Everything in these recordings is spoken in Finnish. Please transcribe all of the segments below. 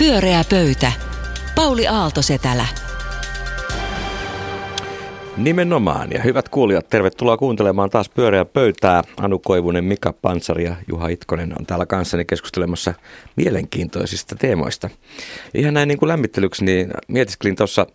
Pyöreä pöytä. Pauli Aaltosetälä. Nimenomaan. Ja hyvät kuulijat, tervetuloa kuuntelemaan taas Pyöreä pöytää. Anu Koivunen, Mika Pansari ja Juha Itkonen on täällä kanssani keskustelemassa mielenkiintoisista teemoista. Ihan näin niin kuin lämmittelyksi, niin mietiskelin tuossa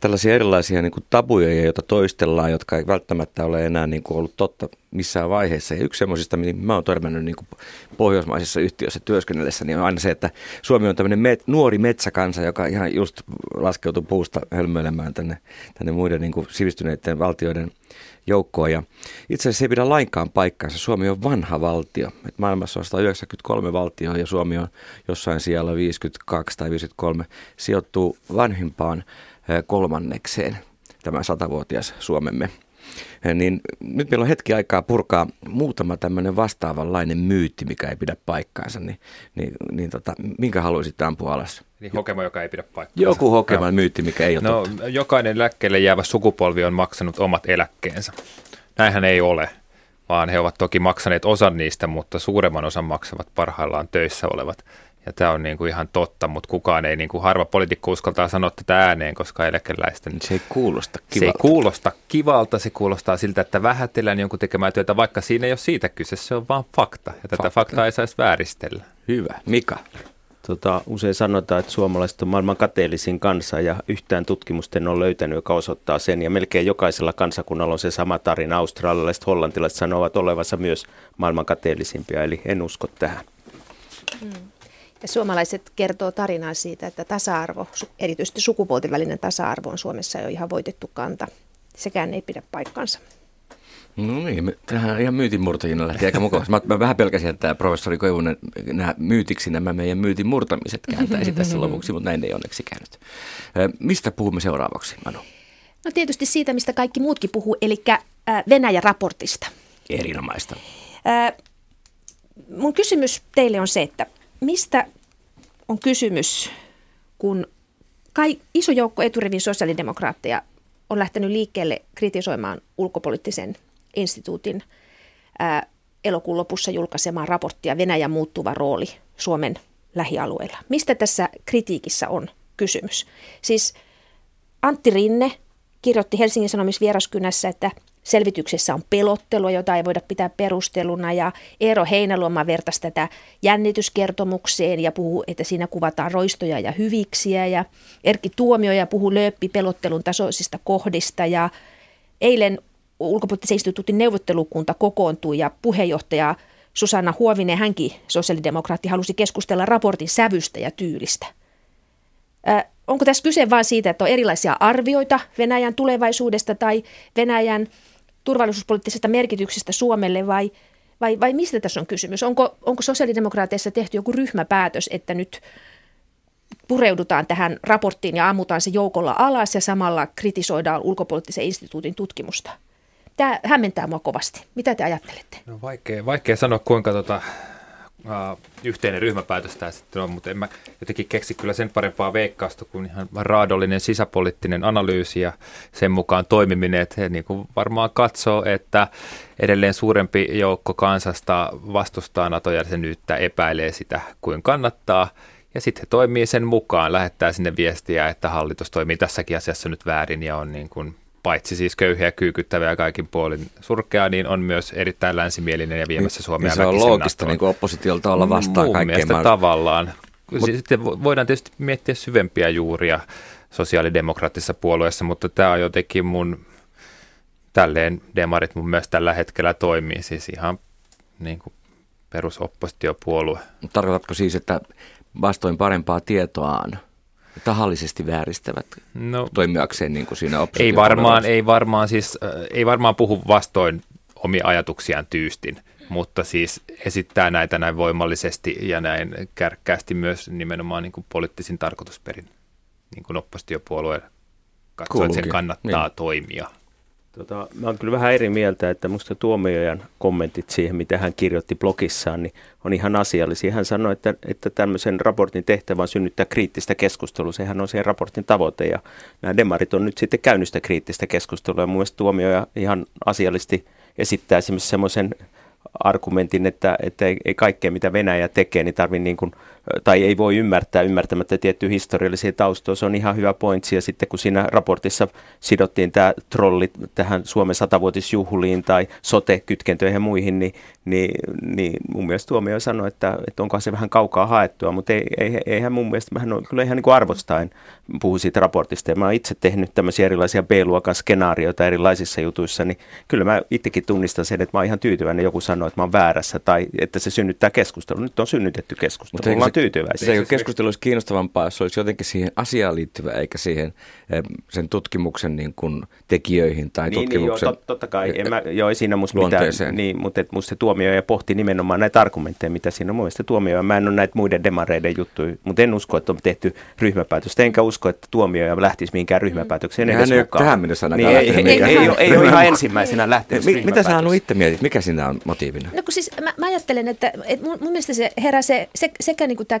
tällaisia erilaisia niin kuin tabuja, joita toistellaan, jotka ei välttämättä ole enää niin kuin ollut totta missään vaiheessa. Ja yksi semmoisista, mihin mä oon törmännyt niin kuin pohjoismaisissa yhtiöissä työskennellessä, niin on aina se, että Suomi on tämmöinen met, nuori metsäkansa, joka ihan just laskeutuu puusta hölmöilemään tänne, tänne muiden niin kuin sivistyneiden valtioiden joukkoon. Ja itse asiassa ei pidä lainkaan paikkaansa. Suomi on vanha valtio. Et maailmassa on 193 valtioa ja Suomi on jossain siellä 52 tai 53 sijoittuu vanhimpaan kolmannekseen tämä satavuotias Suomemme. Niin nyt meillä on hetki aikaa purkaa muutama tämmöinen vastaavanlainen myytti, mikä ei pidä paikkaansa. Niin, niin, niin tota, minkä haluaisit ampua alas? Niin hokema, joka ei pidä paikkaansa. Joku hokema myytti, mikä ei ole no, totta. Jokainen eläkkeelle jäävä sukupolvi on maksanut omat eläkkeensä. Näinhän ei ole, vaan he ovat toki maksaneet osan niistä, mutta suuremman osan maksavat parhaillaan töissä olevat. Ja tämä on niin kuin ihan totta, mutta kukaan ei, niin kuin harva poliitikko uskaltaa sanoa tätä ääneen, koska eläkeläisten... Se ei kuulosta kivalta. Se ei kuulosta kivalta, se kuulostaa siltä, että vähätellään jonkun tekemään työtä, vaikka siinä ei ole siitä kyse, se on vaan fakta. Ja tätä fakta. faktaa ei saisi vääristellä. Hyvä. Mika? Tota, usein sanotaan, että suomalaiset on maailman kateellisin kansa ja yhtään tutkimusten on löytänyt, joka osoittaa sen. Ja melkein jokaisella kansakunnalla on se sama tarina. Australialaiset, hollantilaiset sanovat olevansa myös maailman kateellisimpia, eli en usko tähän. Hmm. Ja suomalaiset kertoo tarinaa siitä, että tasa-arvo, erityisesti sukupuolten välinen tasa-arvo on Suomessa jo ihan voitettu kanta. Sekään ei pidä paikkansa. No niin, tähän ihan myytinmurtajina lähti aika mukavasti. Mä, mä vähän pelkäsin, että tämä professori Koivunen nämä myytiksi nämä meidän myytin murtamiset kääntäisi tässä lopuksi, mutta näin ei onneksi käynyt. Mistä puhumme seuraavaksi, Manu? No tietysti siitä, mistä kaikki muutkin puhuu, eli Venäjä-raportista. Erinomaista. Mun kysymys teille on se, että mistä on kysymys, kun kai iso joukko eturivin sosiaalidemokraatteja on lähtenyt liikkeelle kritisoimaan ulkopoliittisen instituutin ää, elokuun lopussa julkaisemaan raporttia Venäjän muuttuva rooli Suomen lähialueilla. Mistä tässä kritiikissä on kysymys? Siis Antti Rinne kirjoitti Helsingin Sanomissa vieraskynässä, että selvityksessä on pelottelua, jota ei voida pitää perusteluna ja Eero Heinäluoma vertasi tätä jännityskertomukseen ja puhuu, että siinä kuvataan roistoja ja hyviksiä ja Erkki Tuomioja puhuu lööppi pelottelun tasoisista kohdista ja eilen ulkopoliittisen instituutin neuvottelukunta kokoontui ja puheenjohtaja Susanna Huovinen, hänkin sosiaalidemokraatti, halusi keskustella raportin sävystä ja tyylistä. Ö, onko tässä kyse vain siitä, että on erilaisia arvioita Venäjän tulevaisuudesta tai Venäjän turvallisuuspoliittisesta merkityksestä Suomelle vai, vai, vai mistä tässä on kysymys? Onko, onko sosiaalidemokraateissa tehty joku ryhmäpäätös, että nyt pureudutaan tähän raporttiin ja ammutaan se joukolla alas ja samalla kritisoidaan ulkopoliittisen instituutin tutkimusta? Tämä hämmentää mua kovasti. Mitä te ajattelette? No vaikea, vaikea sanoa, kuinka tota, uh, yhteinen ryhmäpäätös tämä sitten on, mutta en mä jotenkin keksi kyllä sen parempaa veikkausta kuin ihan raadollinen sisäpoliittinen analyysi ja sen mukaan toimiminen, että he niin kuin varmaan katsoo, että edelleen suurempi joukko kansasta vastustaa NATO-jäsenyyttä, epäilee sitä kuin kannattaa, ja sitten he toimii sen mukaan, lähettää sinne viestiä, että hallitus toimii tässäkin asiassa nyt väärin ja on niin kuin paitsi siis köyhiä kyykyttäviä ja kaikin puolin surkea, niin on myös erittäin länsimielinen ja viemässä niin, Suomea niin Se on loogista niin kuin oppositiolta olla vastaan kaikkea. Tavallaan. Mut, Sitten voidaan tietysti miettiä syvempiä juuria sosiaalidemokraattisessa puolueessa, mutta tämä on jotenkin mun, tälleen demarit mun mielestä tällä hetkellä toimii, siis ihan niin kuin perusoppositiopuolue. Tarkoitatko siis, että vastoin parempaa tietoaan tahallisesti vääristävät no, toimijakseen niin kuin siinä ei varmaan, ei varmaan, siis, äh, ei varmaan puhu vastoin omia ajatuksiaan tyystin, mutta siis esittää näitä näin voimallisesti ja näin kärkkäästi myös nimenomaan niin kuin poliittisin tarkoitusperin, niin kuin oppositiopuolue katsoo, että sen kannattaa niin. toimia. Tota, mä oon kyllä vähän eri mieltä, että musta Tuomiojan kommentit siihen, mitä hän kirjoitti blogissaan, niin on ihan asiallisia. Hän sanoi, että, että tämmöisen raportin tehtävä on synnyttää kriittistä keskustelua. Sehän on se raportin tavoite ja nämä demarit on nyt sitten käynnistä kriittistä keskustelua. Ja mun mielestä Tuomioja ihan asiallisesti esittää esimerkiksi semmoisen argumentin, että, että ei, ei kaikkea mitä Venäjä tekee, niin tarvii niin kuin, tai ei voi ymmärtää ymmärtämättä tiettyjä historiallisia taustoja. Se on ihan hyvä pointsi. Ja sitten kun siinä raportissa sidottiin tämä trolli tähän Suomen satavuotisjuhliin tai sote-kytkentöihin ja muihin, niin, niin, niin mun mielestä tuomio sanoi, että, että onko se vähän kaukaa haettua, mutta ei, ei, eihän mun mielestä, hän on kyllä ihan niin arvostain puhu siitä raportista. Ja mä oon itse tehnyt tämmöisiä erilaisia B-luokan skenaarioita erilaisissa jutuissa, niin kyllä mä itsekin tunnistan sen, että mä oon ihan tyytyväinen. Joku sanoo, että mä oon väärässä tai että se synnyttää keskustelua. Nyt on synnytetty keskustelu. Tyytyväisiä. Se, se keskustelu olisi kiinnostavampaa, jos olisi jotenkin siihen asiaan liittyvä, eikä siihen sen tutkimuksen niin kuin tekijöihin tai niin, tutkimuksen niin, joo, totta kai. En mä, joo, ei siinä musta mitään, niin, mutta et musta se tuomioja pohti nimenomaan näitä argumentteja, mitä siinä on. Mun mielestä tuomioja, mä en ole näitä muiden demareiden juttuja, mutta en usko, että on tehty ryhmäpäätöstä. Enkä usko, että tuomioja lähtisi mihinkään ryhmäpäätökseen. Hän ei ole tähän mennessä niin, ei, ei, ei, ei, ole, ei ole ihan ensimmäisenä lähtenyt Mitä sä Anu itse mietit? Mikä siinä on motiivina? No kun siis mä, mä ajattelen, että, että mun, mun mielestä se herää se, se sekä niin kuin tämä,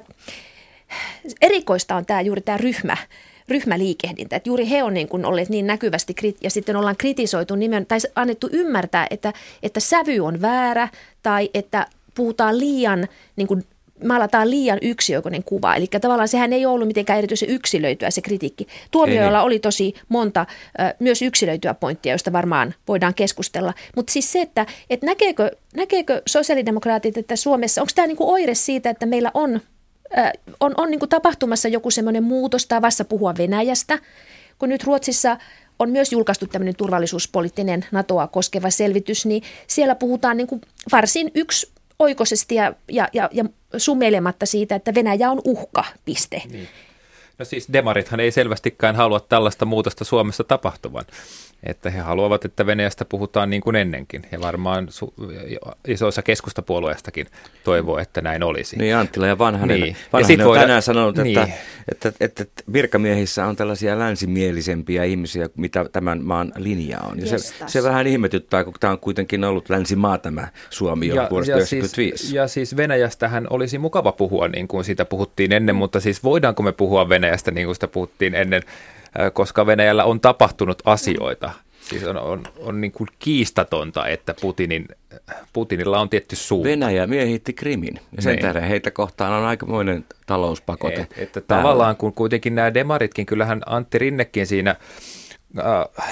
erikoista on tämä juuri tämä ryhmä, ryhmäliikehdintä. Että juuri he on niin kuin olleet niin näkyvästi ja sitten ollaan kritisoitu nimen, tai annettu ymmärtää, että, että sävy on väärä tai että puhutaan liian niin kuin maalataan liian yksioikoinen kuva. Eli tavallaan sehän ei ollut mitenkään erityisen yksilöityä se kritiikki. Tuomioilla oli tosi monta myös yksilöityä pointtia, joista varmaan voidaan keskustella. Mutta siis se, että, että näkeekö, näkeekö sosiaalidemokraatit, että Suomessa, onko tämä niinku oire siitä, että meillä on, on, on niinku tapahtumassa joku semmoinen muutos tavassa puhua Venäjästä, kun nyt Ruotsissa on myös julkaistu tämmöinen turvallisuuspoliittinen NATOa koskeva selvitys, niin siellä puhutaan niin kuin varsin yksi oikoisesti ja, ja, ja, ja sumeilematta siitä, että Venäjä on uhka, piste. Niin. No siis demarithan ei selvästikään halua tällaista muutosta Suomessa tapahtuvan että he haluavat, että Venäjästä puhutaan niin kuin ennenkin. Ja varmaan su- isoissa keskustapuolueistakin toivoo, että näin olisi. Niin Anttila ja Vanhanen, niin. Vanhanen ja on voida, tänään sanonut, niin. että, että, että, että virkamiehissä on tällaisia länsimielisempiä ihmisiä, mitä tämän maan linja on. Ja se, se vähän ihmetyttää, kun tämä on kuitenkin ollut länsimaa tämä Suomi jo ja, vuodesta ja 1995. Siis, ja siis Venäjästähän olisi mukava puhua niin kuin siitä puhuttiin ennen, mutta siis voidaanko me puhua Venäjästä niin kuin sitä puhuttiin ennen koska Venäjällä on tapahtunut asioita. Siis on, on, on niin kuin kiistatonta, että Putinin, Putinilla on tietty suu. Venäjä miehitti Krimin ja sen niin. tähden heitä kohtaan on aikamoinen talouspakote. Et, että tavallaan kun kuitenkin nämä demaritkin, kyllähän Antti Rinnekin siinä äh,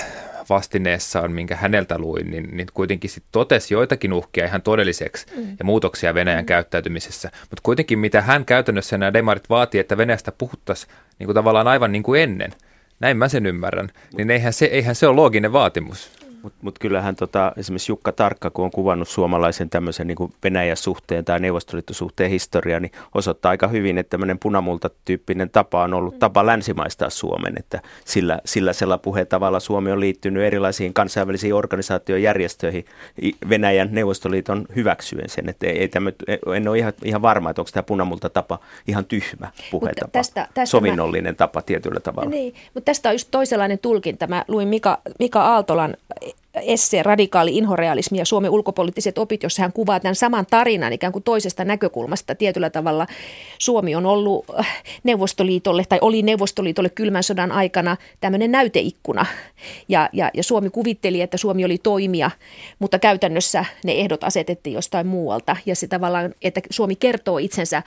vastineessaan, minkä häneltä luin, niin, niin kuitenkin sit totesi joitakin uhkia ihan todelliseksi mm. ja muutoksia Venäjän mm. käyttäytymisessä. Mutta kuitenkin mitä hän käytännössä nämä demarit vaatii, että Venäjästä puhuttaisiin niin kuin tavallaan aivan niin kuin ennen – näin mä sen ymmärrän, niin eihän se, eihän se ole looginen vaatimus. Mutta mut kyllähän tota, esimerkiksi Jukka Tarkka, kun on kuvannut suomalaisen tämmöisen niin Venäjä-suhteen tai neuvostoliittosuhteen historiaa, niin osoittaa aika hyvin, että tämmöinen punamulta-tyyppinen tapa on ollut tapa länsimaistaa Suomen, että sillä, sillä sella tavalla Suomi on liittynyt erilaisiin kansainvälisiin organisaatiojärjestöihin Venäjän Neuvostoliiton hyväksyen sen, että ei, ei tämmöt, en ole ihan, ihan varma, että onko tämä punamulta-tapa ihan tyhmä puhetapa, tästä, tästä sovinnollinen mä... tapa tietyllä tavalla. Niin, mutta tästä on just toisenlainen tulkinta. Mä luin Mika, Mika Aaltolan esse Radikaali inhorealismi ja Suomen ulkopoliittiset opit, jossa hän kuvaa tämän saman tarinan ikään kuin toisesta näkökulmasta. Tietyllä tavalla Suomi on ollut äh, Neuvostoliitolle tai oli Neuvostoliitolle kylmän sodan aikana tämmöinen näyteikkuna. Ja, ja, ja Suomi kuvitteli, että Suomi oli toimija, mutta käytännössä ne ehdot asetettiin jostain muualta. Ja se tavallaan, että Suomi kertoo itsensä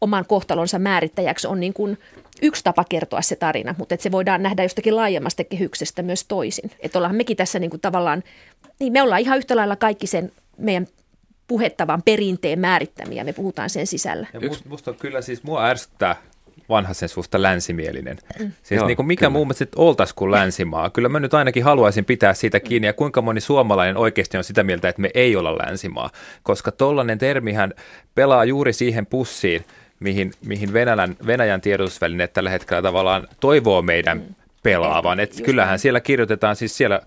oman kohtalonsa määrittäjäksi on niin kuin yksi tapa kertoa se tarina, mutta että se voidaan nähdä jostakin laajemmasta kehyksestä myös toisin. Että ollaan mekin tässä niin kuin tavallaan, niin me ollaan ihan yhtä lailla kaikki sen meidän puhettavan perinteen määrittämiä, me puhutaan sen sisällä. Ja musta, musta kyllä siis mua ärsyttää vanhasen suusta länsimielinen. Mm. Siis Joo, niin kuin mikä kyllä. muu sitten oltaisiin kuin länsimaa. Kyllä mä nyt ainakin haluaisin pitää siitä kiinni ja kuinka moni suomalainen oikeasti on sitä mieltä, että me ei olla länsimaa. Koska tollainen termihän pelaa juuri siihen pussiin, mihin, mihin Venäjän, Venäjän tiedotusvälineet tällä hetkellä tavallaan toivoo meidän mm. pelaavan. Et kyllähän siellä kirjoitetaan, siis siellä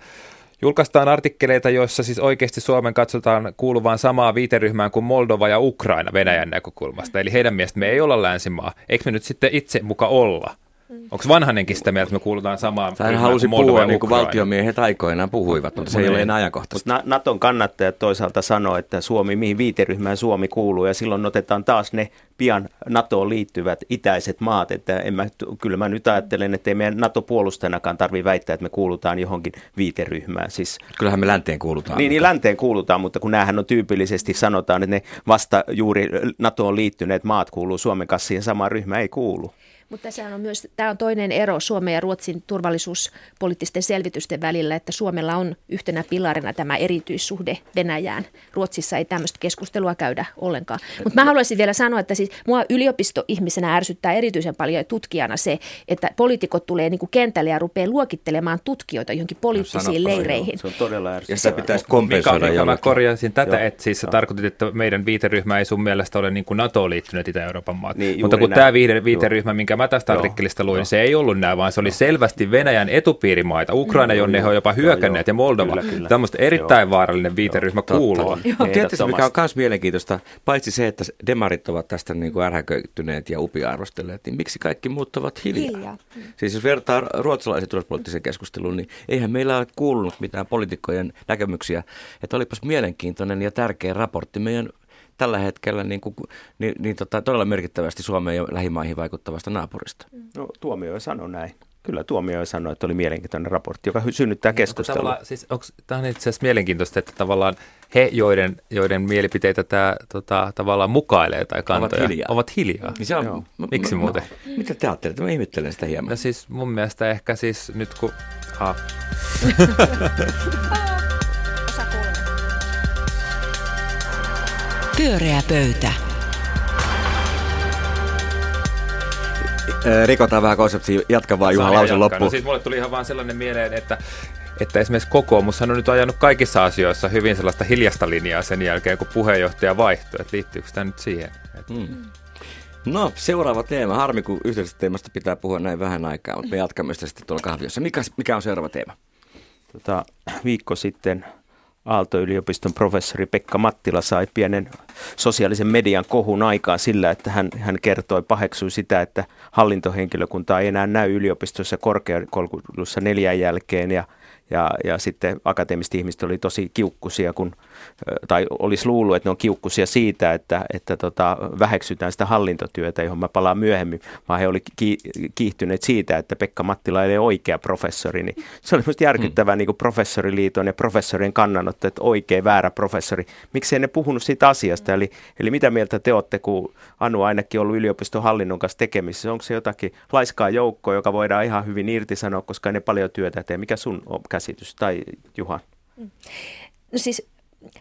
julkaistaan artikkeleita, joissa siis oikeasti Suomen katsotaan kuuluvan samaa viiteryhmään kuin Moldova ja Ukraina Venäjän näkökulmasta. Eli heidän mielestä me ei olla länsimaa. Eikö me nyt sitten itse muka olla? Mm. Onko vanhanenkin sitä mieltä, että me kuulutaan samaan Hän halusi puhua niin kuin valtiomiehet aikoinaan puhuivat, mutta se ei ole enää ajankohtaista. Naton kannattajat toisaalta sanoo, että Suomi, mihin viiteryhmään Suomi kuuluu, ja silloin otetaan taas ne pian NATOon liittyvät itäiset maat. Että en mä, kyllä mä nyt ajattelen, että ei meidän NATO-puolustajanakaan tarvitse väittää, että me kuulutaan johonkin viiteryhmään. Siis, Kyllähän me länteen kuulutaan. Niin, niin länteen kuulutaan, mutta kun näähän on tyypillisesti sanotaan, että ne vasta juuri NATOon liittyneet maat kuuluu Suomen kanssa siihen samaan ryhmään, ei kuulu. Mutta tässä on myös, tämä on toinen ero Suomen ja Ruotsin turvallisuuspoliittisten selvitysten välillä, että Suomella on yhtenä pilarina tämä erityissuhde Venäjään. Ruotsissa ei tämmöistä keskustelua käydä ollenkaan. Mutta mä haluaisin vielä sanoa, että siis mua yliopistoihmisenä ärsyttää erityisen paljon tutkijana se, että poliitikot tulee niin kuin kentälle ja rupeaa luokittelemaan tutkijoita johonkin poliittisiin no, leireihin. Se on todella ärsyttävää. Ja sitä pitäisi kompensoida Mika, mä korjasin tätä, Joo. että siis sä tarkoitit, että meidän viiteryhmä ei sun mielestä ole niin kuin NATOon liittynyt Itä-Euroopan maat. Niin, Mutta kun näin. tämä viiteryhmä, minkä minkä mä tästä Joo. artikkelista luin, Joo. se ei ollut näin, vaan se oli selvästi Venäjän etupiirimaita, Ukraina, mm, jonne he on jopa hyökänneet, ja Moldova. Kyllä, kyllä. Tämmöistä erittäin Joo. vaarallinen viiteryhmä Joo. kuuluu. Tietysti mikä on myös mielenkiintoista, paitsi se, että demarit ovat tästä niin kuin ärhäköityneet ja upiarvostelleet, niin miksi kaikki muut ovat hiljaa? hiljaa. Mm. Siis jos vertaa ruotsalaisen turvallisuuspoliittisen keskusteluun, niin eihän meillä ole kuulunut mitään poliitikkojen näkemyksiä, että olipas mielenkiintoinen ja tärkeä raportti meidän tällä hetkellä niin kuin, niin, niin tota, todella merkittävästi Suomeen ja lähimaihin vaikuttavasta naapurista. No tuomio sanoi näin. Kyllä tuomio sanoi, että oli mielenkiintoinen raportti, joka synnyttää niin, keskustelua. Siis tämä on itse asiassa mielenkiintoista, että tavallaan he, joiden, joiden mielipiteitä tämä tota, tavallaan mukailee tai kantoja, ovat hiljaa. Ovat hiljaa. Niin se on, Joo. Miksi no, muuten? No, mitä te ajattelette? Mä ihmettelen sitä hieman. No siis mun mielestä ehkä siis nyt kun... Ah. Pyöreä pöytä. Rikotaan vähän konseptia, jatka vaan Juha lausen loppuun. No siis mulle tuli ihan vaan sellainen mieleen, että että esimerkiksi kokoomus on nyt ajanut kaikissa asioissa hyvin sellaista hiljasta linjaa sen jälkeen, kun puheenjohtaja vaihtui. Että liittyykö tämä nyt siihen? Hmm. No, seuraava teema. Harmi, kun yhteisestä teemasta pitää puhua näin vähän aikaa, mutta me jatkamme sitä sitten tuolla kahviossa. Mikä, mikä on seuraava teema? Tota, viikko sitten Aalto-yliopiston professori Pekka Mattila sai pienen sosiaalisen median kohun aikaan sillä, että hän, hän kertoi, paheksui sitä, että hallintohenkilökunta ei enää näy yliopistossa korkeakoulussa neljän jälkeen ja ja, ja sitten akateemiset ihmiset oli tosi kiukkusia, kun, tai olisi luullut, että ne on kiukkusia siitä, että, että tota, väheksytään sitä hallintotyötä, johon mä palaan myöhemmin, vaan he oli ki, kiihtyneet siitä, että Pekka Mattila ei ole oikea professori. Niin se oli minusta järkyttävää mm. niin kuin professoriliiton ja professorien kannanotto, että oikea, väärä professori. Miksi ne puhunut siitä asiasta? Eli, eli mitä mieltä te olette, kun Anu ainakin ollut yliopiston hallinnon kanssa tekemisissä? Onko se jotakin laiskaa joukkoa, joka voidaan ihan hyvin irtisanoa, koska ne paljon työtä tee? Mikä sun käsitys tai Juha? No siis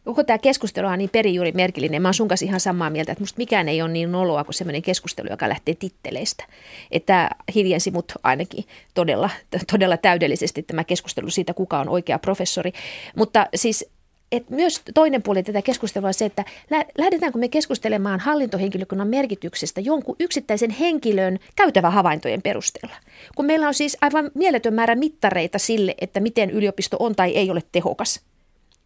koko tämä keskustelu on niin perijuuri merkillinen. Mä oon sun kanssa ihan samaa mieltä, että musta mikään ei ole niin noloa kuin semmoinen keskustelu, joka lähtee titteleistä. Että hiljensi mut ainakin todella, todella täydellisesti tämä keskustelu siitä, kuka on oikea professori. Mutta siis et myös toinen puoli tätä keskustelua on se, että lähdetäänkö me keskustelemaan hallintohenkilökunnan merkityksestä jonkun yksittäisen henkilön käytävä havaintojen perusteella. Kun meillä on siis aivan mieletön määrä mittareita sille, että miten yliopisto on tai ei ole tehokas.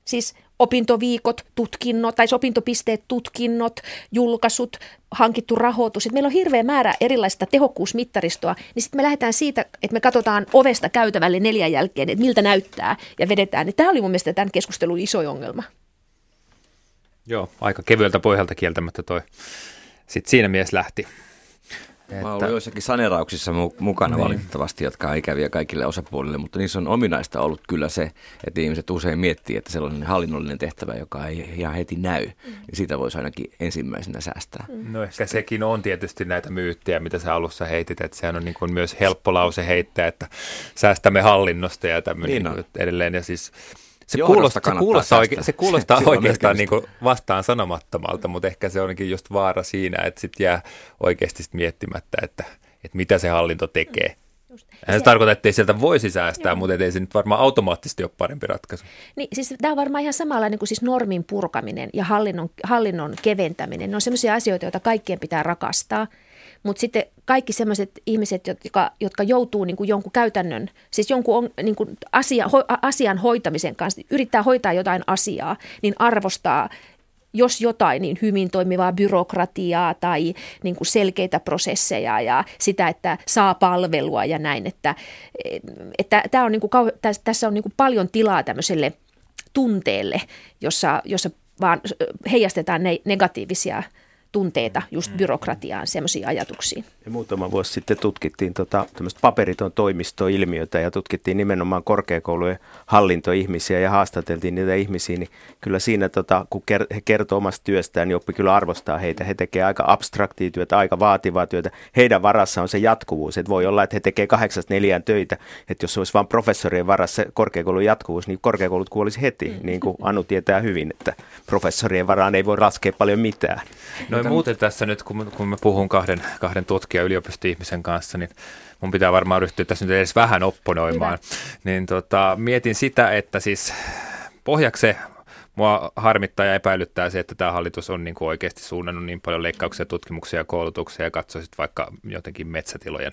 Siis opintoviikot, tutkinnot, tai opintopisteet, tutkinnot, julkaisut, hankittu rahoitus. Et meillä on hirveä määrä erilaista tehokkuusmittaristoa, niin sitten me lähdetään siitä, että me katsotaan ovesta käytävälle neljän jälkeen, että miltä näyttää ja vedetään. Tämä oli mun mielestä tämän keskustelun iso ongelma. Joo, aika kevyeltä pohjalta kieltämättä toi. Sitten siinä mies lähti. Että... Mä olen joissakin sanerauksissa mukana niin. valitettavasti, jotka on ikäviä kaikille osapuolille, mutta niissä on ominaista ollut kyllä se, että ihmiset usein miettii, että sellainen hallinnollinen tehtävä, joka ei ihan heti näy, mm. niin siitä voisi ainakin ensimmäisenä säästää. Mm. No ehkä sekin on tietysti näitä myyttejä, mitä sä alussa heitit, että sehän on niin kuin myös helppo lause heittää, että säästämme hallinnosta ja tämmöinen niin edelleen. Ja siis se kuulostaa, se kuulostaa, oike, se kuulostaa oikeastaan niin kuin vastaan sanomattomalta, mutta ehkä se onkin just vaara siinä, että sitten jää oikeasti sit miettimättä, että, että mitä se hallinto tekee. Hän se tarkoittaa, että ei sieltä voisi säästää, Joo. mutta ei se nyt varmaan automaattisesti ole parempi ratkaisu. Niin, siis tämä on varmaan ihan samalla niin kuin siis normin purkaminen ja hallinnon, hallinnon keventäminen. Ne on sellaisia asioita, joita kaikkien pitää rakastaa – mutta sitten kaikki sellaiset ihmiset, jotka, jotka joutuu niin kuin jonkun käytännön, siis jonkun on, niin kuin asia, ho, asian hoitamisen kanssa, yrittää hoitaa jotain asiaa, niin arvostaa jos jotain, niin hyvin toimivaa byrokratiaa tai niin kuin selkeitä prosesseja ja sitä, että saa palvelua ja näin. Että, että tämä on niin kuin, tässä on niin kuin paljon tilaa tämmöiselle tunteelle, jossa, jossa vaan heijastetaan ne negatiivisia tunteita just byrokratiaan, semmoisiin ajatuksiin. Ja muutama vuosi sitten tutkittiin tota, paperiton toimistoilmiötä ja tutkittiin nimenomaan korkeakoulujen hallintoihmisiä ja haastateltiin niitä ihmisiä, niin kyllä siinä, tota, kun he kertoo omasta työstään, niin oppi kyllä arvostaa heitä. He tekevät aika abstraktia työtä, aika vaativaa työtä. Heidän varassa on se jatkuvuus, että voi olla, että he tekevät kahdeksasta neljään töitä, että jos olisi vain professorien varassa korkeakoulun jatkuvuus, niin korkeakoulut kuolisi heti, mm. niin kuin Anu tietää hyvin, että professorien varaan ei voi laskea paljon mitään. No muuten tässä nyt, kun, kun mä puhun kahden, kahden tutkijan yliopisto-ihmisen kanssa, niin mun pitää varmaan ryhtyä tässä nyt edes vähän opponoimaan. Hyvä. Niin tota, mietin sitä, että siis pohjaksi mua harmittaa ja epäilyttää se, että tämä hallitus on niin kuin oikeasti suunnannut niin paljon leikkauksia, tutkimuksia ja koulutuksia ja katsoisit vaikka jotenkin metsätilojen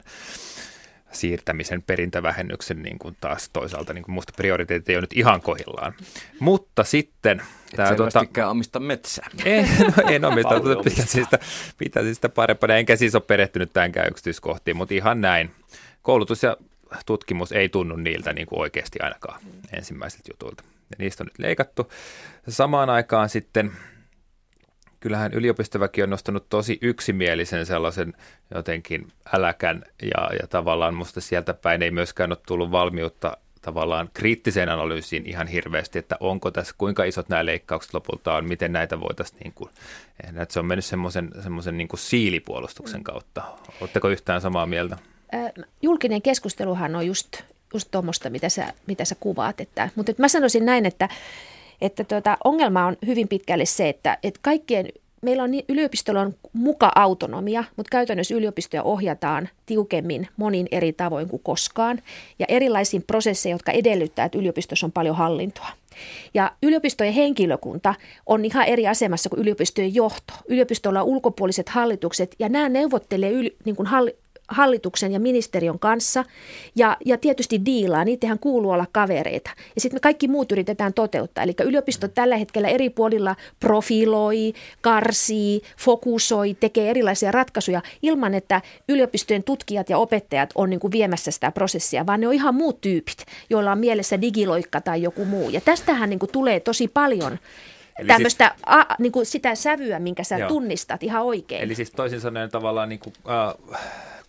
siirtämisen perintävähennyksen niin kuin taas toisaalta niin kuin musta prioriteetti ei ole nyt ihan kohillaan. Mutta sitten... Et tämä, tuota, omista metsää. En, no, en omista, mutta pitäisi sitä, pitäisi sitä parempana. Enkä siis ole perehtynyt tämänkään yksityiskohtiin, mutta ihan näin. Koulutus ja tutkimus ei tunnu niiltä niin kuin oikeasti ainakaan ensimmäisiltä jutuilta. Ja niistä on nyt leikattu. Samaan aikaan sitten kyllähän yliopistoväki on nostanut tosi yksimielisen sellaisen jotenkin äläkän ja, ja tavallaan musta sieltä päin ei myöskään ole tullut valmiutta tavallaan kriittiseen analyysiin ihan hirveästi, että onko tässä, kuinka isot nämä leikkaukset lopulta on, miten näitä voitaisiin, niin kuin, että se on mennyt semmoisen, semmoisen niin kuin siilipuolustuksen kautta. Oletteko yhtään samaa mieltä? Julkinen keskusteluhan on just, just tuommoista, mitä sä, mitä sä kuvaat, että, mutta että mä sanoisin näin, että että tuota, ongelma on hyvin pitkälle se, että, että kaikkien meillä on niin, yliopistolla on muka autonomia, mutta käytännössä yliopistoja ohjataan tiukemmin monin eri tavoin kuin koskaan ja erilaisiin prosesseja, jotka edellyttää, että yliopistossa on paljon hallintoa. Ja yliopistojen henkilökunta on ihan eri asemassa kuin yliopistojen johto. Yliopistolla on ulkopuoliset hallitukset ja nämä neuvottelee yli, niin kuin halli, hallituksen ja ministeriön kanssa ja, ja tietysti diilaa, niitähän kuuluu olla kavereita. Ja sitten me kaikki muut yritetään toteuttaa. Eli yliopistot tällä hetkellä eri puolilla profiloi, karsii, fokusoi, tekee erilaisia ratkaisuja ilman, että yliopistojen tutkijat ja opettajat on niin kuin viemässä sitä prosessia, vaan ne on ihan muut tyypit, joilla on mielessä digiloikka tai joku muu. Ja tästähän niin kuin tulee tosi paljon Eli tämmöistä siis, a, niin kuin sitä sävyä, minkä sä joo. tunnistat ihan oikein. Eli siis toisin sanoen tavallaan niin kuin, äh,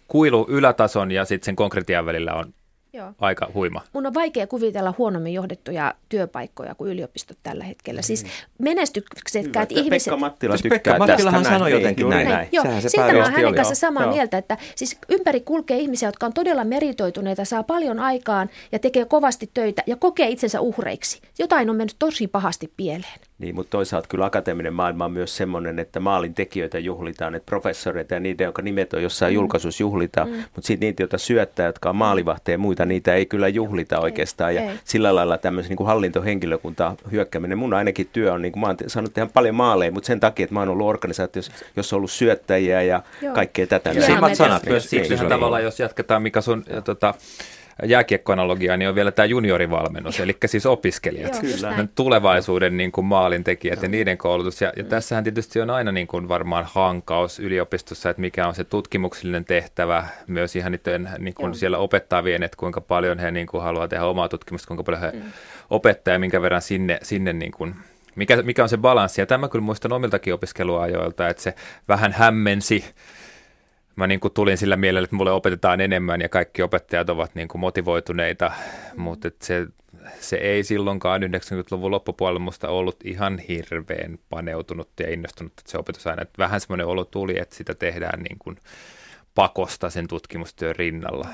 kuilu ylätason ja sitten sen konkretian välillä on Joo. aika huima. Mun on vaikea kuvitella huonommin johdettuja työpaikkoja kuin yliopistot tällä hetkellä. Siis mm. menestyksekkäät ihmiset... Pekka Mattila tykkää Pekka Mattilahan sanoi jotenkin näin. näin. Joo, se siitä mä oon hänen kanssa samaa joo. mieltä, että siis ympäri kulkee ihmisiä, jotka on todella meritoituneita, saa paljon aikaan ja tekee kovasti töitä ja kokee itsensä uhreiksi. Jotain on mennyt tosi pahasti pieleen. Niin, mutta toisaalta kyllä akateeminen maailma on myös semmoinen, että maalin tekijöitä juhlitaan, että professoreita ja niitä, jotka nimet on jossain mm. julkaisussa juhlitaan, mm. mutta sitten niitä, joita syöttää, jotka on maalivahteja ja muita, niitä ei kyllä juhlita oikeastaan. Ei, ja ei. sillä lailla tämmöisen niin kuin hallintohenkilökunta hyökkääminen, mun ainakin työ on, niin kuin mä oon saanut tehdä paljon maaleja, mutta sen takia, että mä oon ollut organisaatiossa, jossa on ollut syöttäjiä ja Joo. kaikkea tätä. Samat sanat myös siksi, tavallaan, jos jatketaan, mikä sun tota, jääkiekkoanalogiaa, niin on vielä tämä juniorivalmennus, eli siis opiskelijat, Joo, tulevaisuuden niin kuin maalintekijät Joo. ja niiden koulutus. Ja, ja tässähän tietysti on aina niin kuin varmaan hankaus yliopistossa, että mikä on se tutkimuksellinen tehtävä, myös ihan niiden, niin kuin siellä opettavien, että kuinka paljon he niin kuin haluaa tehdä omaa tutkimusta, kuinka paljon he mm. opettaa ja minkä verran sinne, sinne niin kuin mikä, mikä on se balanssi. Ja tämä kyllä muistan omiltakin opiskeluajoilta, että se vähän hämmensi mä niin kuin tulin sillä mielellä, että mulle opetetaan enemmän ja kaikki opettajat ovat niin kuin motivoituneita, mutta se, se ei silloinkaan 90-luvun loppupuolella musta ollut ihan hirveän paneutunut ja innostunut että se opetus aina. Että vähän semmoinen olo tuli, että sitä tehdään niin kuin pakosta sen tutkimustyön rinnalla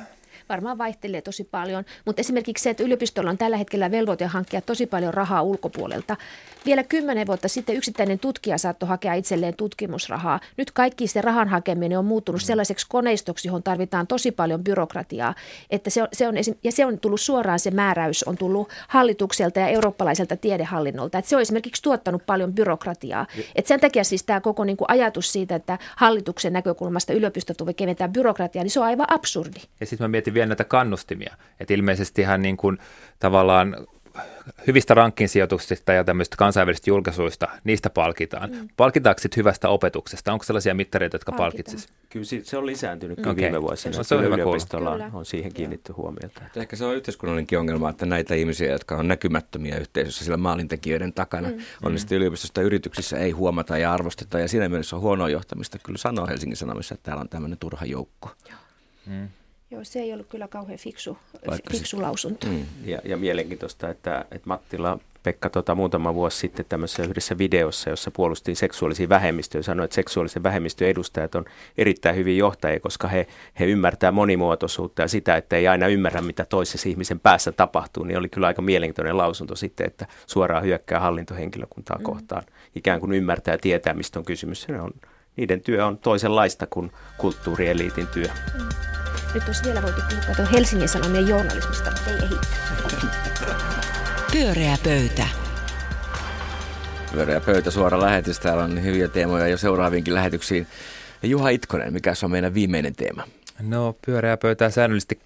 varmaan vaihtelee tosi paljon. Mutta esimerkiksi se, että yliopistolla on tällä hetkellä velvoite hankkia tosi paljon rahaa ulkopuolelta. Vielä kymmenen vuotta sitten yksittäinen tutkija saattoi hakea itselleen tutkimusrahaa. Nyt kaikki se rahan hakeminen on muuttunut sellaiseksi koneistoksi, johon tarvitaan tosi paljon byrokratiaa. Että se on, se on, ja se on tullut suoraan, se määräys on tullut hallitukselta ja eurooppalaiselta tiedehallinnolta. Että se on esimerkiksi tuottanut paljon byrokratiaa. Että sen takia siis tämä koko niin kuin ajatus siitä, että hallituksen näkökulmasta yliopistot voi keventää byrokratiaa, niin se on aivan absurdi. Ja sitten mä mietin vielä näitä kannustimia. Että ilmeisesti ihan niin kuin tavallaan hyvistä rankkinsijoituksista ja tämmöistä kansainvälisistä julkaisuista, niistä palkitaan. Mm. Palkitaanko sitten hyvästä opetuksesta? Onko sellaisia mittareita, jotka palkitsisivat? Kyllä se on lisääntynyt mm. viime vuosina. No, se on yliopistolla on, on siihen kiinnitty huomiota. Ehkä se on yhteiskunnallinenkin ongelma, että näitä ihmisiä, jotka on näkymättömiä yhteisössä sillä maalintekijöiden takana, mm. on mm. sitten yliopistosta yrityksissä ei huomata ja arvosteta. Ja siinä mielessä on huonoa johtamista. Kyllä sanoo Helsingin Sanomissa, että täällä on tämmöinen turha joukko. Joo. Mm. Joo, se ei ollut kyllä kauhean fiksu, fiksu lausunto. Mm. Ja, ja mielenkiintoista, että, että Mattila Pekka tota, muutama vuosi sitten tämmöisessä yhdessä videossa, jossa puolustiin seksuaalisia vähemmistöjä, sanoi, että seksuaalisen vähemmistön edustajat on erittäin hyvin johtajia, koska he, he ymmärtää monimuotoisuutta ja sitä, että ei aina ymmärrä, mitä toisessa ihmisen päässä tapahtuu, niin oli kyllä aika mielenkiintoinen lausunto sitten, että suoraan hyökkää hallintohenkilökuntaa mm. kohtaan, ikään kuin ymmärtää ja tietää, mistä on kysymys. Se on, niiden työ on toisenlaista kuin kulttuurieliitin työ. Mm. Nyt olisi vielä voitu puhua Helsingin Sanomien journalismista, mutta ei ehitty. Pyöreä pöytä. Pyöreä pöytä, suora lähetys. Täällä on hyviä teemoja jo seuraaviinkin lähetyksiin. Juha Itkonen, mikä on meidän viimeinen teema? No pyöreä pöytä säännöllisesti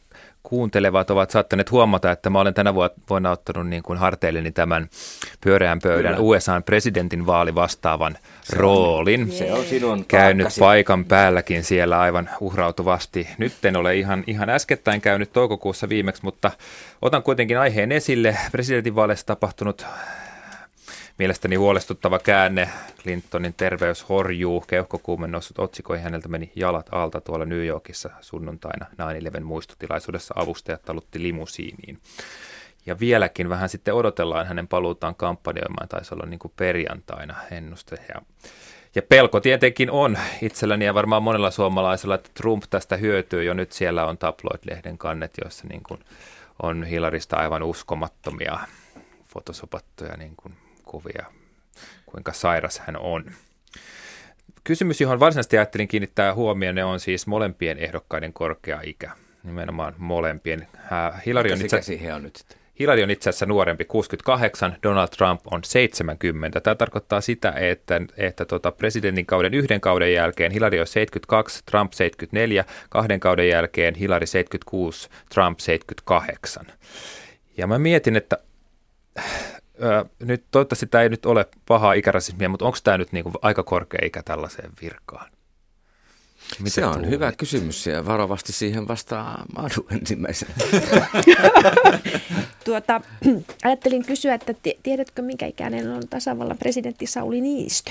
kuuntelevat ovat saattaneet huomata, että mä olen tänä vuonna ottanut niin kuin harteilleni tämän pyöreän pöydän Kyllä. USAn presidentin vaali vastaavan se roolin. On, se on sinun Käynyt taakkasi. paikan päälläkin siellä aivan uhrautuvasti. Nyt en ole ihan, ihan äskettäin käynyt toukokuussa viimeksi, mutta otan kuitenkin aiheen esille. Presidentinvaaleissa tapahtunut Mielestäni huolestuttava käänne. Clintonin terveys horjuu. Keuhkokuumen noussut otsikoihin. Häneltä meni jalat alta tuolla New Yorkissa sunnuntaina 9-11 muistutilaisuudessa. Avustajat talutti limusiiniin. Ja vieläkin vähän sitten odotellaan hänen paluutaan kampanjoimaan. Taisi olla niin kuin perjantaina ennuste. Ja, ja pelko tietenkin on itselläni ja varmaan monella suomalaisella, että Trump tästä hyötyy. Jo nyt siellä on tabloid-lehden kannet, joissa niin kuin on Hilarista aivan uskomattomia fotosopattuja niin kuin kuvia, kuinka sairas hän on. Kysymys, johon varsinaisesti ajattelin kiinnittää huomioon, on siis molempien ehdokkaiden korkea ikä. Nimenomaan molempien. Hillary on itse, on nyt sitten? Hillary on itse asiassa nuorempi, 68, Donald Trump on 70. Tämä tarkoittaa sitä, että, että tota presidentin kauden yhden kauden jälkeen Hillary on 72, Trump 74, kahden kauden jälkeen Hillary 76, Trump 78. Ja mä mietin, että Öö, nyt toivottavasti tämä ei nyt ole pahaa ikärasismia, mutta onko tämä nyt niinku aika korkea ikä tällaiseen virkaan? Mitä se on tuulit? hyvä kysymys ja varovasti siihen vastaa Madu ensimmäisenä. tuota, ajattelin kysyä, että tiedätkö minkä ikäinen on tasavallan presidentti Sauli Niinistö?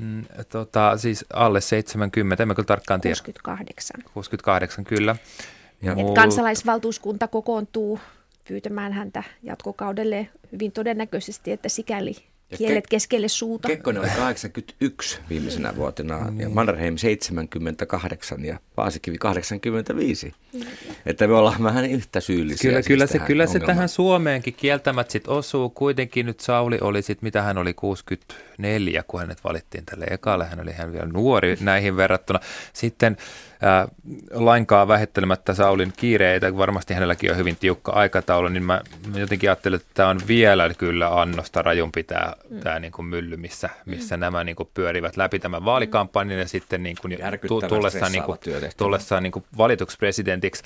Mm, tota, siis alle 70, en mä kyllä tarkkaan tiedä. 68. 68, kyllä. Ja Et kansalaisvaltuuskunta kokoontuu pyytämään häntä jatkokaudelle hyvin todennäköisesti, että sikäli ja kielet ke- keskelle suuta. Kekkonen oli 81 viimeisenä vuotena niin. ja Mannerheim 78 ja Paasikivi 85. Mm. Että me ollaan vähän yhtä syyllisiä. Kyllä, siis kyllä, se, kyllä se tähän Suomeenkin kieltämät sit osuu. Kuitenkin nyt Sauli oli sit, mitä hän oli 64, kun hänet valittiin tälle ekalle. Hän oli hän vielä nuori näihin verrattuna. Sitten ää, lainkaan vähettelemättä Saulin kiireitä, varmasti hänelläkin on hyvin tiukka aikataulu, niin mä jotenkin ajattelen, että tämä on vielä kyllä annosta rajumpi tämä, mm. tämä niin kuin mylly, missä, missä mm. nämä niin kuin pyörivät läpi tämän vaalikampanjan ja sitten niin kuin tullessaan, niin kuin, tullessaan niin kuin valituksi presidentiksi.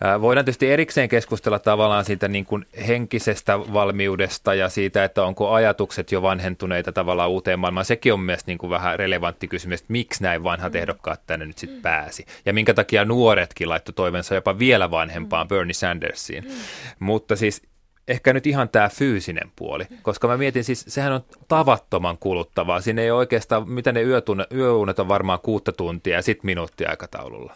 Ää, voidaan tietysti erikseen keskustella tavallaan siitä niin kuin henkisestä valmiudesta ja siitä, että onko ajatukset jo vanhentuneita tavallaan uuteen maailmaan. Sekin on mielestäni niin kuin vähän relevantti kysymys, että miksi näin vanhat mm. ehdokkaat tänne nyt sitten pääsi ja minkä takia nuoretkin laittoi toivensa jopa vielä vanhempaan mm. Bernie Sandersiin. Mm. Mutta siis ehkä nyt ihan tämä fyysinen puoli, koska mä mietin siis, sehän on tavattoman kuluttavaa. Siinä ei oikeastaan, mitä ne yötunet, yöunet on varmaan kuutta tuntia ja sitten minuuttia aikataululla.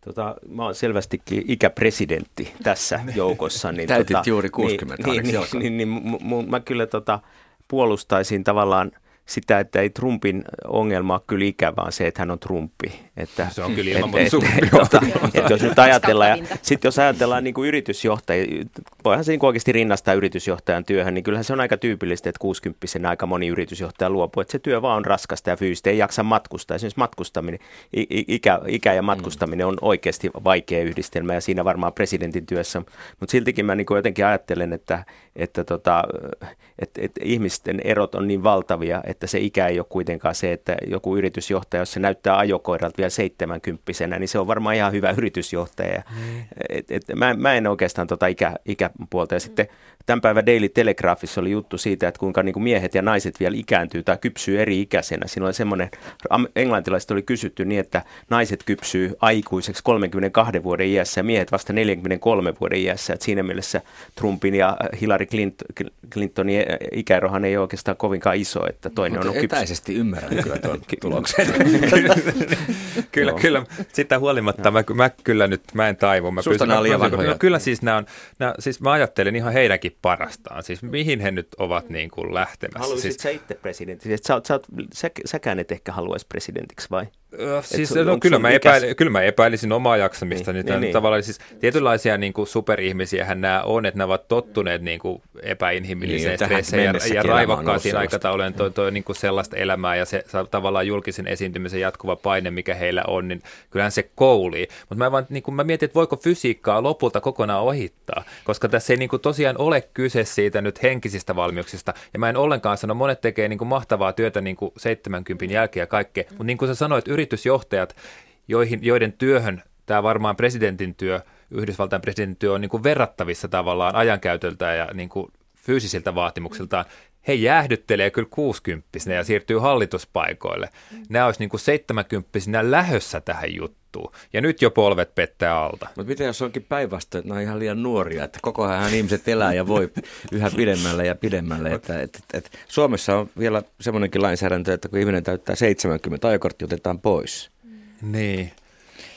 Tota, mä oon selvästikin ikäpresidentti tässä joukossa. Niin, Täytit tota, juuri 60. Niin, niin, niin, niin, niin, niin, mä kyllä tota, puolustaisin tavallaan – sitä, että ei Trumpin ongelma ole kyllä ikä, vaan se, että hän on Trumpi. Että, se on kyllä ilman et, et, tota, et, jos nyt ajatellaan, ja sitten jos ajatellaan niin kuin yritysjohtajia, voihan se niin oikeasti rinnastaa yritysjohtajan työhön, niin kyllähän se on aika tyypillistä, että 60 aika moni yritysjohtaja luopuu, että se työ vaan on raskasta ja fyysistä, ei jaksa matkustaa. Esimerkiksi matkustaminen, ikä, ikä ja matkustaminen on oikeasti vaikea yhdistelmä ja siinä varmaan presidentin työssä, mutta siltikin mä niin kuin jotenkin ajattelen, että, että, tota, että, että ihmisten erot on niin valtavia, että se ikä ei ole kuitenkaan se, että joku yritysjohtaja, jos se näyttää ajokoiralta vielä seitsemänkymppisenä, niin se on varmaan ihan hyvä yritysjohtaja. Mm. Et, et, mä, mä en oikeastaan tota ikä, ikä puolta. Ja sitten tämän päivän Daily Telegraphissa oli juttu siitä, että kuinka niin kuin miehet ja naiset vielä ikääntyy tai kypsyy eri ikäisenä. Siinä oli semmoinen, englantilaiset oli kysytty niin, että naiset kypsyy aikuiseksi 32 vuoden iässä ja miehet vasta 43 vuoden iässä. Että siinä mielessä Trumpin ja Hillary Clintonin ikäerohan ei ole oikeastaan kovinkaan iso, että toinen Mutta on kypsy. etäisesti ymmärrän kyllä tuon tuloksen. kyllä, kyllä. Sitä huolimatta mä, mä, kyllä nyt, mä en taivu. Mä Susta pysyn- nämä on liian vanhoja. No, kyllä siis nämä on, nämä, siis mä ajattelen ihan heidänkin parastaan. Siis mihin he nyt ovat niin kuin lähtemässä. Haluaisit Siis, siis, sä itse presidentiksi? Sä, sä, sä, säkään et ehkä haluaisi presidentiksi vai? Ö, siis, no, kyllä, mä ikäs- epäil, kyllä mä epäilisin omaa jaksamista. Niin, Niin, niin. Tavallaan siis tietynlaisia niin kuin superihmisiähän nämä on, että nämä ovat tottuneet niin kuin epäinhimilliseen Niin, ja, ja sellaista. aikataulujen toi, toi niin kuin sellaista elämää ja se tavallaan julkisen esiintymisen jatkuva paine, mikä heillä on, niin kyllähän se koulii. Mutta mä, vaan, niin kuin mä mietin, että voiko fysiikkaa lopulta kokonaan ohittaa, koska tässä ei niin kuin tosiaan ole kyse siitä nyt henkisistä valmiuksista. Ja mä en ollenkaan sano, monet tekee niin kuin mahtavaa työtä niin kuin 70 jälkeen ja kaikkea, mutta niin kuin sä sanoit, yritysjohtajat, joihin, joiden työhön tämä varmaan presidentin työ, Yhdysvaltain presidentin työ on niin kuin verrattavissa tavallaan ajankäytöltä ja niin kuin fyysisiltä vaatimuksiltaan. He jäähdyttelee kyllä 60 ja siirtyy hallituspaikoille. Nämä olisi niin kuin 70 lähössä tähän juttuun. Ja nyt jo polvet pettää alta. Mutta mitä jos onkin päinvastoin, että ne on ihan liian nuoria, että koko ajan ihmiset elää ja voi yhä pidemmälle ja pidemmälle. Että, et, et, et Suomessa on vielä semmoinenkin lainsäädäntö, että kun ihminen täyttää 70, ajokortti otetaan pois. Niin.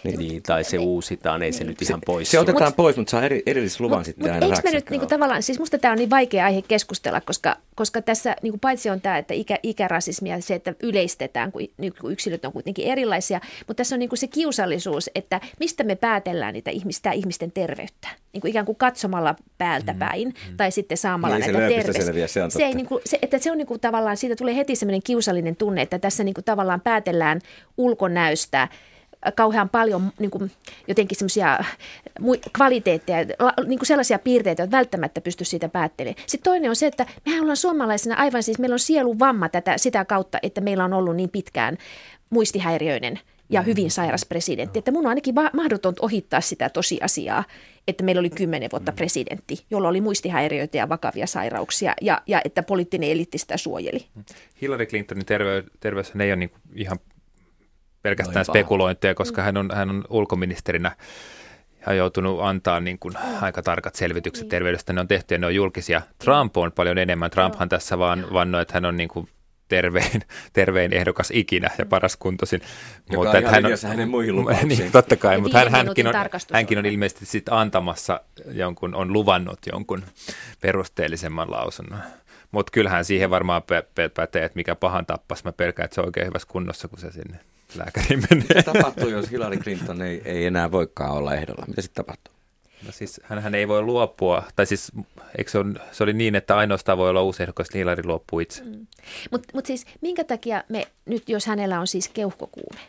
Niin, niin tai se uusitaan, ei se nyt ihan pois. Se sul- otetaan mut, pois, mutta saa eri, erillisluvan Mut- sitten mut aina eikö me nyt niinku tavallaan, siis musta tämä on niin vaikea aihe keskustella, koska, koska tässä niinku paitsi on tämä, että ikä, ikärasismi ja se, että yleistetään, kun, niin kun yksilöt on kuitenkin erilaisia, mutta tässä on niinku se kiusallisuus, että mistä me päätellään niitä ihmistä, ihmisten terveyttä. Niinku ikään kuin katsomalla päältä päin tai sitten saamalla Niin, se näitä terveys. selviää, se on se, ei niinku, se, että se on niinku tavallaan, siitä tulee heti semmoinen kiusallinen tunne, että tässä niinku tavallaan päätellään ulkonäöstä, kauhean paljon niin kuin, jotenkin semmoisia kvaliteetteja, niin kuin sellaisia piirteitä, joita välttämättä pysty siitä päättelemään. Sitten toinen on se, että mehän ollaan suomalaisina aivan siis, meillä on sieluvamma tätä, sitä kautta, että meillä on ollut niin pitkään muistihäiriöinen ja hyvin sairas presidentti, että mun on ainakin va- mahdoton ohittaa sitä tosiasiaa, että meillä oli kymmenen vuotta presidentti, jolla oli muistihäiriöitä ja vakavia sairauksia ja, ja että poliittinen eliitti sitä suojeli. Hillary Clintonin terve, terveys ei ole niin ihan pelkästään Noin paha. spekulointeja, koska hän on, hän on ulkoministerinä ja joutunut antaa niin kuin aika tarkat selvitykset terveydestä. Ne on tehty ja ne on julkisia. Trump on paljon enemmän. Trumphan tässä vaan vannoi, että hän on niin kuin tervein, tervein ehdokas ikinä ja paras kuntoisin. Joka on ihan linjassa hänen muihin lupauksiin. niin, totta kai, Ja mutta hän, hänkin, on, hänkin on on. ilmeisesti sit antamassa jonkun, on luvannut jonkun perusteellisemman lausunnon. Mutta kyllähän siihen varmaan pä- pä- pätee, että mikä pahan tappas. Mä pelkään, että se on oikein hyvässä kunnossa, kun se sinne lääkäriin menee. Mitä tapahtuu, jos Hillary Clinton ei, ei enää voikaan olla ehdolla? Mitä sitten tapahtuu? No siis hänhän ei voi luopua, tai siis eikö se, on, se oli niin, että ainoastaan voi olla uusi ehdokas, että Hillary luopuu itse. Mm. Mutta mut siis minkä takia me nyt, jos hänellä on siis keuhkokuume,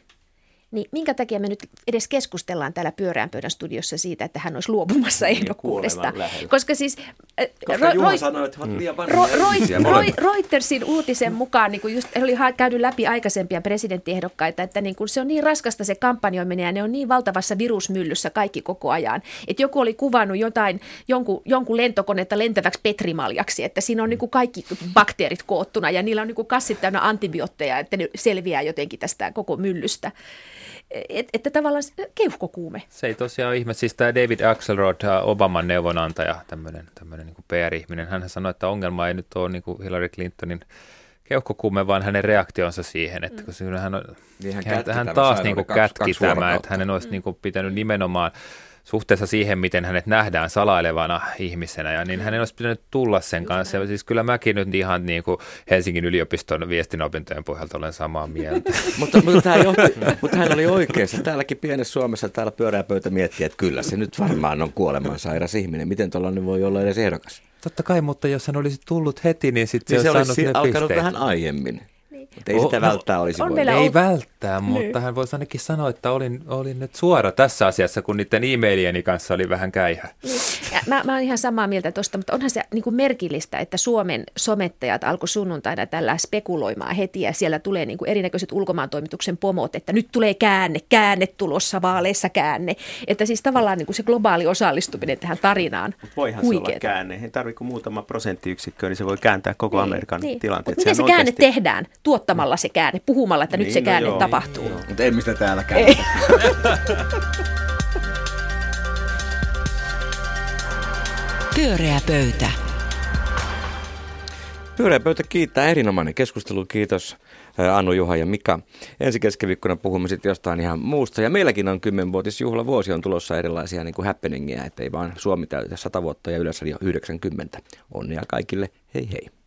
niin minkä takia me nyt edes keskustellaan täällä pyöreän pöydän studiossa siitä, että hän olisi luopumassa ehdokkuudesta? kuoleman lähellä. Koska siis äh, Koska Ro- Juha Roy- sanoi, että he ovat liian Ro- vanhoja Roy- ihmisiä Roy- molemmat. Reutersin uutisen mukaan, niin kuin just, he oli käynyt läpi aikaisempia presidenttiehdokkaita, että niin kuin se on niin raskasta se kampanjoiminen ja ne on niin valtavassa virusmyllyssä kaikki koko ajan. Että joku oli kuvannut jotain, jonkun, jonkun lentokonetta lentäväksi petrimaljaksi, että siinä on niin kuin kaikki bakteerit koottuna ja niillä on niin kuin kassit täynnä antibiootteja, että ne selviää jotenkin tästä koko myllystä. Et, että tavallaan se- keuhkokuume. Se ei tosiaan ole ihme. Siis tämä David Axelrod, tämä Obaman neuvonantaja, tämmöinen, tämmöinen niin PR-ihminen, hän sanoi, että ongelma ei nyt ole niin kuin Hillary Clintonin keuhkokuume, vaan hänen reaktionsa siihen, että kun mm. hän, on, Niin hän hän, hän taas niin kuin kaksi- kätki vuorokautta. että hänen olisi niin kuin pitänyt nimenomaan suhteessa siihen, miten hänet nähdään salailevana ihmisenä, ja niin hänen olisi pitänyt tulla sen kanssa. Ja siis kyllä mäkin nyt ihan niin kuin Helsingin yliopiston viestinopintojen pohjalta olen samaa mieltä. mutta, mutta, tämä johti, mutta hän oli oikeassa. Täälläkin pienessä Suomessa täällä pyöreä pöytä miettii, että kyllä se nyt varmaan on kuolemansairas ihminen. Miten tuollainen voi olla edes ehdokas? Totta kai, mutta jos hän olisi tullut heti, niin sitten Siis se se olisi saanut ne alkanut pisteet. vähän aiemmin. Mutta ei sitä no, välttää olisi on voinut. meillä Ei välttää, mutta hän voisi ainakin sanoa, että olin, olin nyt suora tässä asiassa, kun niiden e-mailieni kanssa oli vähän käihä. Niin. Mä, mä oon ihan samaa mieltä tuosta, mutta onhan se niin kuin merkillistä, että Suomen somettajat alkoi sunnuntaina tällä spekuloimaan heti ja siellä tulee niin kuin erinäköiset ulkomaan toimituksen pomot, että nyt tulee käänne, käänne tulossa, vaaleissa käänne. Että siis tavallaan niin kuin se globaali osallistuminen tähän tarinaan Voihan huikeeta. se olla käänne. Ei tarvitse kuin muutama prosenttiyksikkö, niin se voi kääntää koko niin, Amerikan niin. tilanteen. Mutta miten se käänne oikeasti... tehdään? Tuottamalla se käänne, puhumalla, että niin, nyt se no käänne joo, tapahtuu. Mutta ei mistä täällä käänne. Pyöreä pöytä. Pyöreä pöytä kiittää erinomainen keskustelu. Kiitos Annu, Juha ja Mika. Ensi keskiviikkona puhumme sitten jostain ihan muusta. Ja meilläkin on kymmenvuotisjuhla vuosi on tulossa erilaisia niin kuin happeningia, ettei vaan Suomi täytä 100 vuotta ja Yleisradio 90. Onnea kaikille. Hei hei.